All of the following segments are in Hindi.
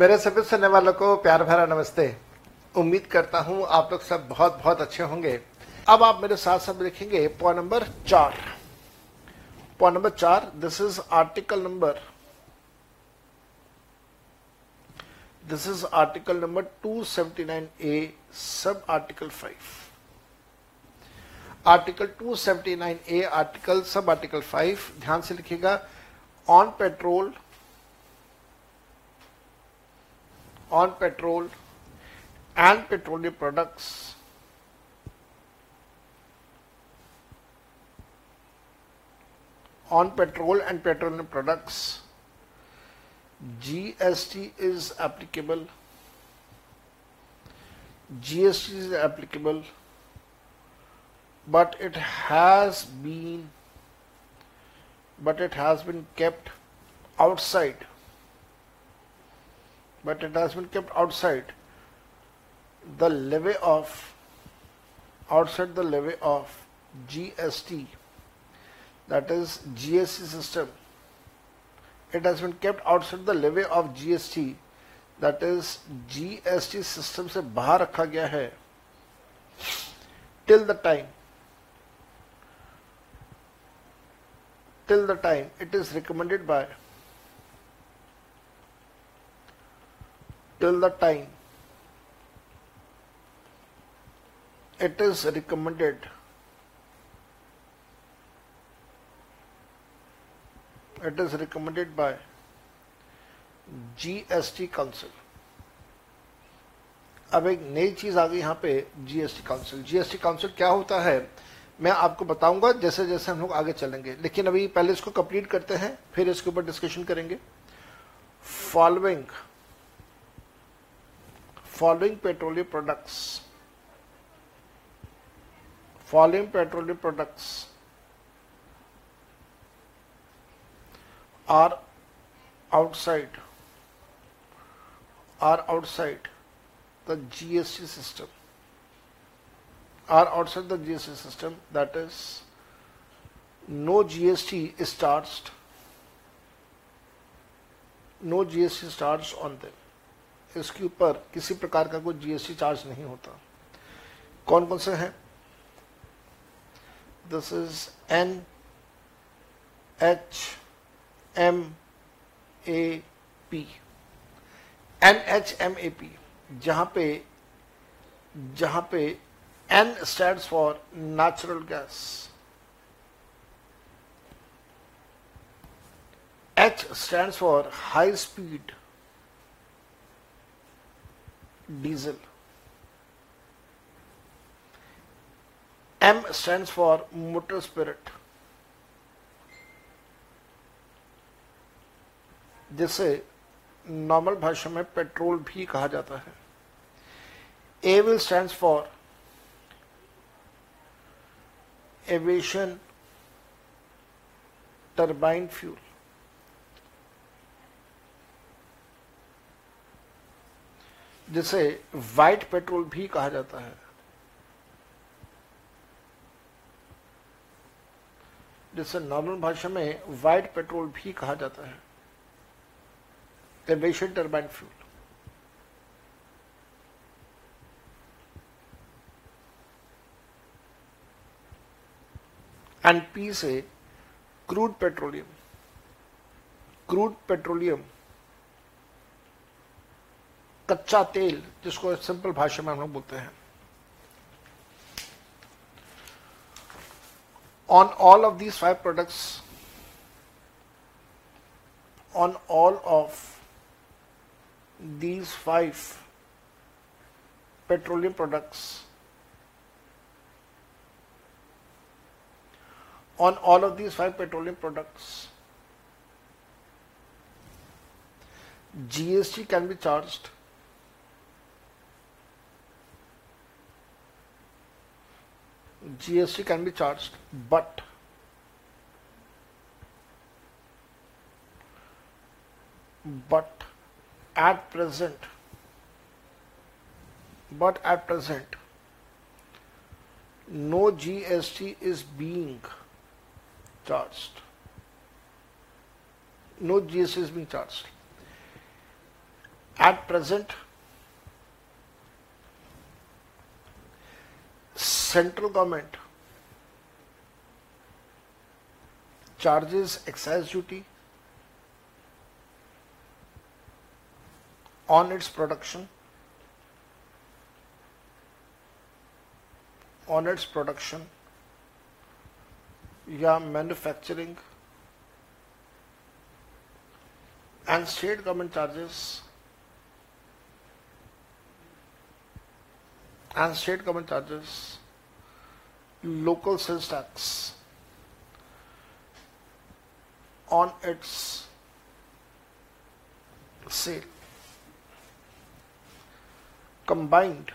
मेरे सभी सुनने वालों को प्यार भरा नमस्ते। उम्मीद करता हूँ आप लोग सब बहुत बहुत अच्छे होंगे। अब आप मेरे साथ साथ लिखेंगे पॉइंट नंबर चार। पॉइंट नंबर चार this is article number this is article number 279 A sub article five article 279 A article sub article 5 ध्यान से लिखिएगा। On petrol on petrol and petroleum products. On petrol and petroleum products. GST is applicable. GST is applicable but it has been but it has been kept outside but it has been kept outside the levy of outside the levy of GST that is GST system it has been kept outside the levy of GST that is GST system से बाहर रखा गया है till the time till the time it is recommended by till the time it is recommended. It is recommended by GST council अब एक नई चीज़ आ गई यहाँ पे जीएसटी काउंसिल जीएसटी काउंसिल क्या होता है? मैं आपको बताऊँगा जैसे जैसे हम लोग आगे चलेंगे। लेकिन अभी पहले इसको कंप्लीट करते हैं, फिर इसके ऊपर डिस्कशन करेंगे। Following following petroleum products. Following petroleum products are outside are outside the GST system. Are outside the GST system that is no GST charged no GST charged on them इसके ऊपर किसी प्रकार का कोई जीएसटी चार्ज नहीं होता। कौन कौन से हैं? This is N H M A P N H M A P जहाँ पे जहाँ पे N stand for natural gas H stand for high speed diesel. M stands for motor spirit. जिसे नॉर्मल भाषा में पेट्रोल भी कहा जाता है A will stand for aviation turbine fuel जिसे व्हाइट पेट्रोल भी कहा जाता है। जिसे नॉर्मल भाषा में व्हाइट पेट्रोल भी कहा जाता है। Aviation turbine fuel and P से क्रूड पेट्रोलियम क्रूड पेट्रोलियम कच्चा तेल, जिसको सिंपल भाषा में हम लोग बोलते हैं। On all of these five products on all of these five petroleum products on all of these five petroleum products GST can be charged GST can be charged, but but at present but at present no GST is being charged. No GST is being charged. at present central government charges excise duty on its production on its production या manufacturing and state government charges and state government charges local sales tax on its sale combined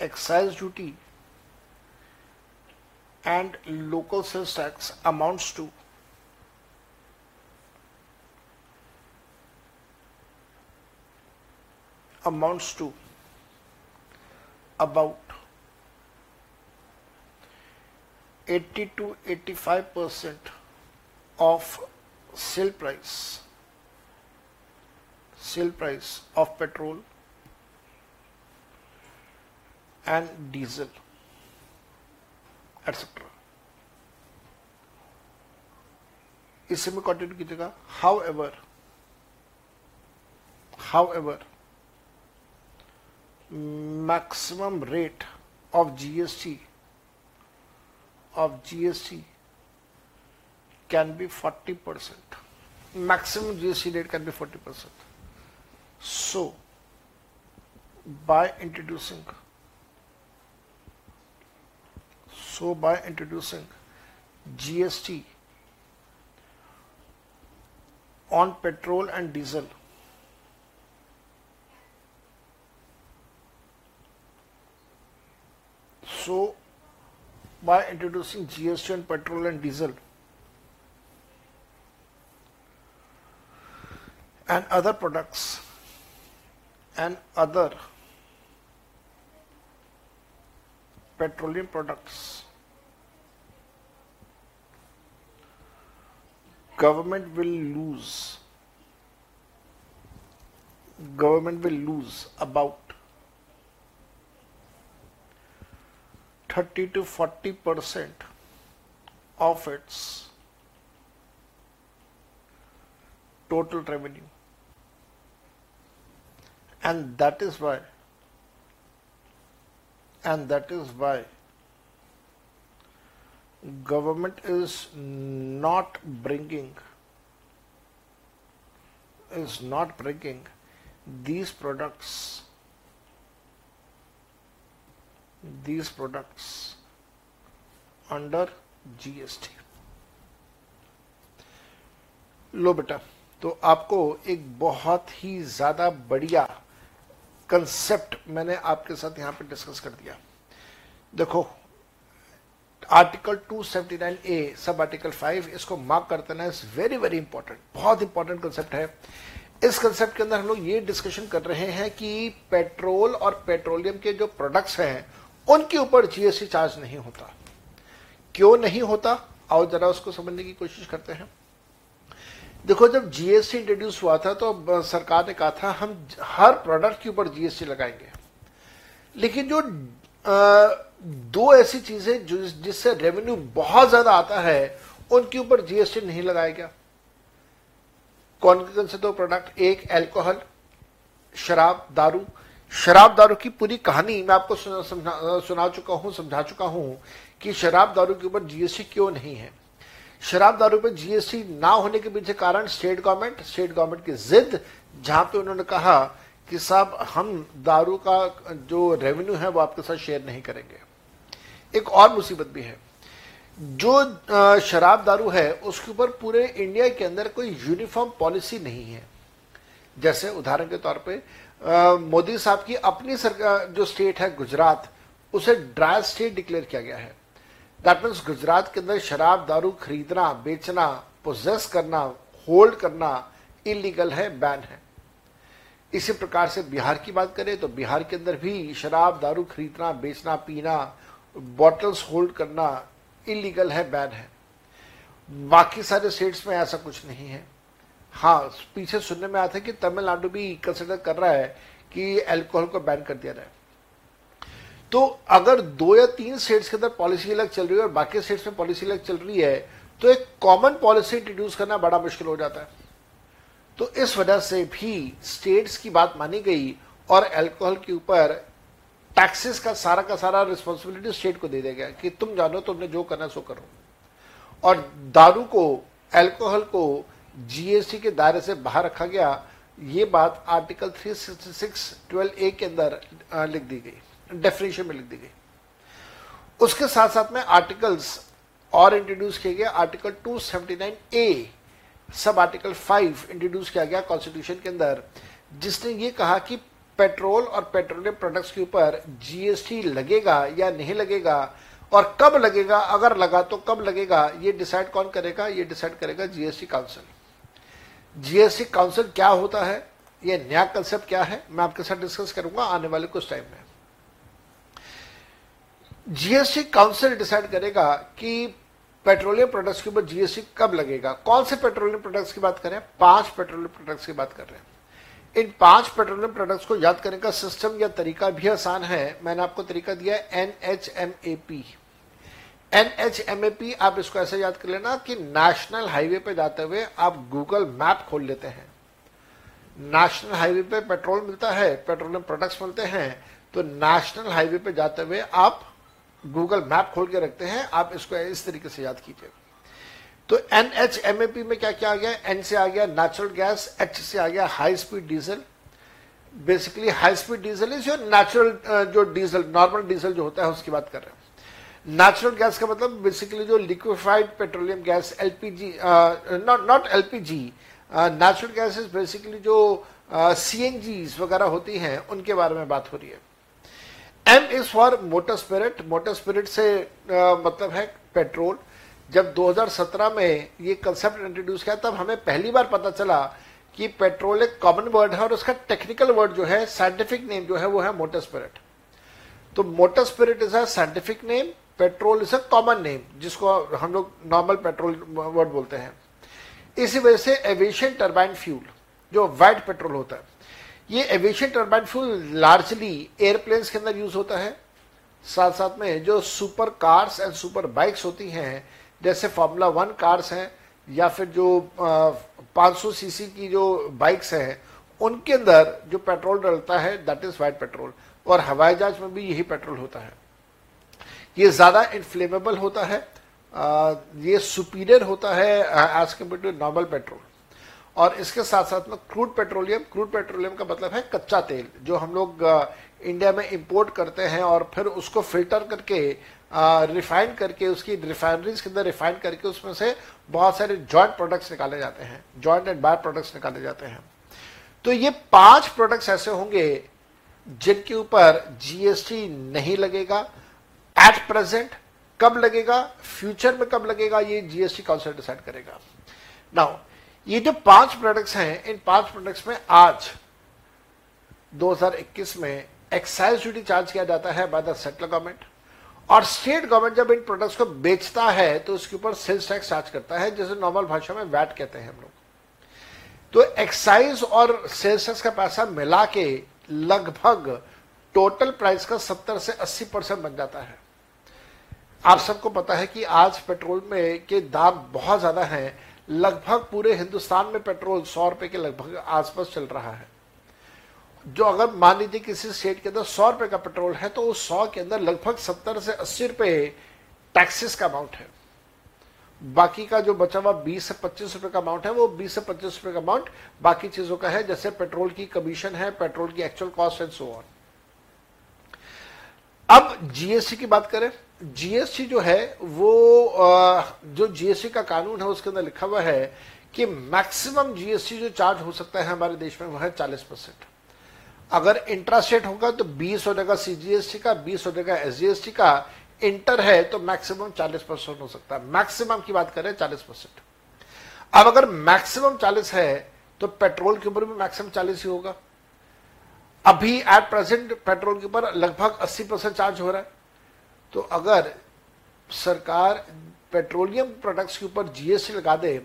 excise duty and local sales tax amounts to amounts to about 80 to 85 percent of sale price sale price of petrol and diesel etc इसे में कंटिन्यू कीजिएगा however however maximum rate of GST of GST can be 40 percent. Maximum GST rate can be 40 percent. So, by introducing so by introducing GST on petrol and diesel So, by introducing GST on petrol and diesel and other products and other petroleum products, government will lose government will lose about 30 to 40 percent of its total revenue. And that is why and that is why government is not bringing is not bringing these products these products under GST. लो बेटा तो आपको एक बहुत ही ज़्यादा बढ़िया कंसेप्ट मैंने आपके साथ यहाँ पे डिस्कस कर दिया देखो आर्टिकल 279 ए सब आर्टिकल 5 इसको मार्क करते ना इज़ वेरी वेरी इंपॉर्टेंट बहुत इंपॉर्टेंट कंसेप्ट है इस कंसेप्ट के अंदर हम लोग ये डिस्कशन कर रहे हैं कि पेट्रोल और पेट्रोलियम के जो प्रोडक्ट्स हैं उनके ऊपर जीएसटी चार्ज नहीं होता। क्यों नहीं होता? आओ जरा उसको समझने की कोशिश करते हैं। देखो जब जीएसटी इंट्रोड्यूस हुआ था तो सरकार ने कहा था हम हर प्रोडक्ट के ऊपर जीएसटी लगाएँगे। लेकिन जो आ, दो ऐसी चीज़ें जिससे रेवेन्यू बहुत ज़्यादा आता है उनके ऊपर जीएसटी नहीं लगाया गया। कौन कौन से दो प्रोडक्ट एक एल्कोहल शराब दारू। शराब दारू की पूरी कहानी मैं आपको सुना, सुना चुका हूँ समझा चुका हूँ कि शराब दारू के ऊपर जीएसटी क्यों नहीं है। शराब दारू पर जीएसटी ना होने के पीछे कारण स्टेट गवर्नमेंट स्टेट गवर्नमेंट की जिद जहाँ पे उन्होंने कहा कि साहब हम दारू का जो रेवेन्यू है वो आपके साथ शेयर नहीं करेंगे। एक और मुसीबत भी है। जो शराब दारू है उसके ऊपर पूरे इंडिया के अंदर कोई यूनिफॉर्म पॉलिसी नहीं है। जैसे उदाहरण के तौर पे मोदी साहब की अपनी सरकार, जो स्टेट है गुजरात, उसे ड्राई स्टेट डिक्लेयर किया गया है। दैट मीन्स गुजरात के अंदर शराब, दारू खरीदना, बेचना पोजेस करना होल्ड करना इलीगल है बैन है। इसी प्रकार से बिहार की बात करें तो बिहार के अंदर भी शराब, दारू खरीदना, बेचना, पीना बॉटल्स होल्ड करना इलीगल है बैन है। बाकी सारे स्टेट्स में ऐसा कुछ नहीं है। हाँ पीछे सुनने में आया था कि तमिलनाडु भी कंसिडर कर रहा है कि अल्कोहल को बैन कर दिया जाए। तो अगर दो या तीन स्टेट्स के अंदर पॉलिसी अलग चल रही है और बाकी स्टेट्स में पॉलिसी अलग चल रही है तो एक कॉमन पॉलिसी इंट्रोड्यूस करना बड़ा मुश्किल हो जाता है। तो इस वजह से भी स्टेट्स की बात मानी गई और अल्कोहल के ऊपर टैक्सेस का सारा का सारा रिस्पॉन्सिबिलिटी स्टेट को दे दिया गया कि तुम जानो तुमने जो करना सो करो। और दारू को अल्कोहल को जीएसटी के दायरे से बाहर रखा गया, ये बात आर्टिकल 366 12 ए के अंदर लिख दी गई डेफिनेशन में लिख दी गई। उसके साथ साथ में आर्टिकल्स और इंट्रोड्यूस किए गए article 279 A sub article 5 introduce किया गया कॉन्स्टिट्यूशन के अंदर, जिसने ये कहा कि पेट्रोल और पेट्रोलियम प्रोडक्ट्स के ऊपर जीएसटी लगेगा या नहीं लगेगा, और कब लगेगा, अगर लगा तो कब लगेगा, ये डिसाइड कौन करेगा? ये डिसाइड करेगा जीएसटी काउंसिल जीएसटी काउंसिल क्या होता है? ये नया कंसेप्ट क्या है? मैं आपके साथ डिस्कस करूँगा आने वाले कुछ टाइम में। जीएसटी काउंसिल डिसाइड करेगा कि पेट्रोलियम प्रोडक्ट्स के ऊपर जीएसटी कब लगेगा? कौन से पेट्रोलियम प्रोडक्ट्स की बात करें? पाँच पेट्रोलियम प्रोडक्ट्स की बात कर रहे हैं। इन पाँच पेट्रोलियम प्रोडक्ट्स को याद करने का सिस्टम या तरीका भी आसान है। मैंने आपको तरीका दिया है N H M A P N H M A P आप इसको ऐसे याद कर लेना कि नेशनल हाईवे पे जाते हुए आप गूगल मैप खोल लेते हैं। नेशनल हाईवे पे पेट्रोल मिलता है पेट्रोलियम प्रोडक्ट्स मिलते हैं तो नेशनल हाईवे पे जाते हुए आप गूगल मैप खोल के रखते हैं। आप इसको इस तरीके से याद कीजिए। तो N H M A P में क्या क्या आ गया? एन से आ गया नेचुरल गैस एच से आ गया high speed diesel basically high speed diesel is your natural जो डीजल नॉर्मल डीजल जो होता है, उसकी बात कर रहे हैं। नेचुरल गैस का मतलब बेसिकली जो liquefied petroleum gas LPG not not LPG natural gas is basically जो सी जी वगैरह होती हैं उनके बारे में बात हो रही है। M is for motor spirit motor spirit से आ, मतलब है पेट्रोल जब 2017 में ये कंसेप्ट इंट्रोड्यूस किया तब हमें पहली बार पता चला कि पेट्रोल एक कॉमन वर्ड है और उसका टेक्निकल वर्ड जो है साइंटिफिक नेम जो है वो है मोटर स्पिरिट तो motor spirit is a scientific name petrol is a common name, जिसको हम लोग नॉर्मल पेट्रोल वर्ड बोलते हैं। इसी वजह से एविएशन टर्बाइन फ्यूल जो वाइट पेट्रोल होता है, ये aviation turbine fuel largely airplanes के अंदर यूज़ होता है। साथ साथ में जो super cars and super bikes होती हैं, जैसे फॉर्मूला वन कार्स हैं, या फिर जो पाँच सौ सीसी की जो बाइक्स हैं, उनके अंदर जो पेट्रोल डलता है दैट इज़ वाइट पेट्रोल और हवाई जहाज़ में भी यही पेट्रोल होता है। ये ज़्यादा इनफ्लेमेबल होता है आ, ये सुपीरियर होता है as compared to normal petrol और इसके साथ साथ में क्रूड पेट्रोलियम क्रूड पेट्रोलियम का मतलब है कच्चा तेल जो हम लोग इंडिया में इंपोर्ट करते हैं और फिर उसको फ़िल्टर करके रिफाइन करके उसकी रिफाइनरीज के अंदर रिफाइन करके उसमें से बहुत सारे जॉइंट प्रोडक्ट्स निकाले जाते हैं जॉइंट एंड बाय प्रोडक्ट्स निकाले जाते हैं। तो ये पाँच प्रोडक्ट्स ऐसे होंगे जिनके ऊपर जीएसटी नहीं लगेगा एट प्रेजेंट कब लगेगा? फ्यूचर में कब लगेगा? ये जीएसटी काउंसिल डिसाइड करेगा। नाउ ये जो पाँच प्रोडक्ट्स हैं, इन पाँच प्रोडक्ट्स में आज 2021 में एक्साइज ड्यूटी चार्ज किया जाता है बाय द सेंट्रल गवर्नमेंट और स्टेट गवर्नमेंट जब इन प्रोडक्ट्स को बेचता है तो उसके ऊपर सेल्स टैक्स चार्ज करता है, जैसे नॉर्मल भाषा में वैट कहते हैं हम लोग। तो एक्साइज और सेल्स टैक्स का पैसा मिला के लगभग टोटल प्राइस का 70 से 80 परसेंट बन जाता है। आप सबको पता है कि आज पेट्रोल में के दाम बहुत ज़्यादा हैं। लगभग पूरे हिंदुस्तान में पेट्रोल सौ रुपए के लगभग आसपास चल रहा है। जो अगर मान लीजिए किसी स्टेट के अंदर सौ रुपए का पेट्रोल है तो उस सौ के अंदर लगभग सत्तर से अस्सी रुपए टैक्सेस का अमाउंट है। बाकी का जो बचा हुआ बीस से पच्चीस रुपए का अमाउंट है, वो बीस से पच्चीस रुपए का अमाउंट बाकी चीज़ों का है, जैसे पेट्रोल की कमीशन है, पेट्रोल की actual cost and so on अब जीएसटी की बात करें। जीएसटी जो है, वो जो जीएसटी का कानून है, उसके अंदर लिखा हुआ है कि मैक्सिमम जीएसटी जो चार्ज हो सकता है हमारे देश में वह है चालीस परसेंट। अगर इंट्रास्टेट होगा तो 20 हो जाएगा सीजीएसटी का 20 हो जाएगा एसजीएसटी का। इंटर है तो मैक्सिमम 40 परसेंट हो सकता है। मैक्सिमम की बात करें 40 परसेंट। अब अगर मैक्सिमम 40 है तो पेट्रोल के ऊपर भी मैक्सिमम 40 ही होगा। अभी एट प्रेजेंट पेट्रोल के ऊपर लगभग 80 परसेंट चार्ज हो रहा है। तो अगर सरकार पेट्रोलियम प्रोडक्ट्स के ऊपर जीएसटी लगा दे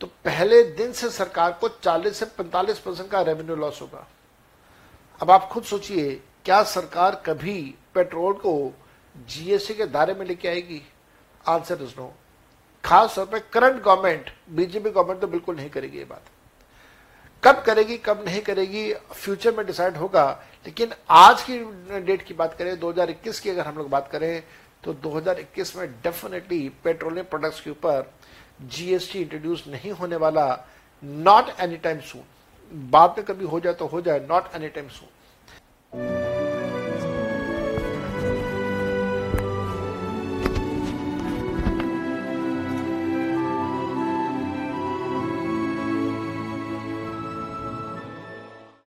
तो पहले दिन से सरकार को 40 से 45 परसेंट का रेवेन्यू लॉस होगा। अब आप खुद सोचिए, क्या सरकार कभी पेट्रोल को जीएसटी के दायरे में लेके आएगी? आंसर इज़ नो खास तौर पे करंट गवर्नमेंट बीजेपी गवर्नमेंट तो बिल्कुल नहीं करेगी ये बात। कब करेगी, कब नहीं करेगी फ्यूचर में डिसाइड होगा। लेकिन आज की डेट की बात करें 2021 की अगर हम लोग बात करें तो 2021 में डेफिनेटली पेट्रोलियम प्रोडक्ट्स के ऊपर जीएसटी इंट्रोड्यूस नहीं होने वाला नॉट एनी टाइम सून बाद में कभी हो जाए तो हो जाए नॉट एनी टाइम सून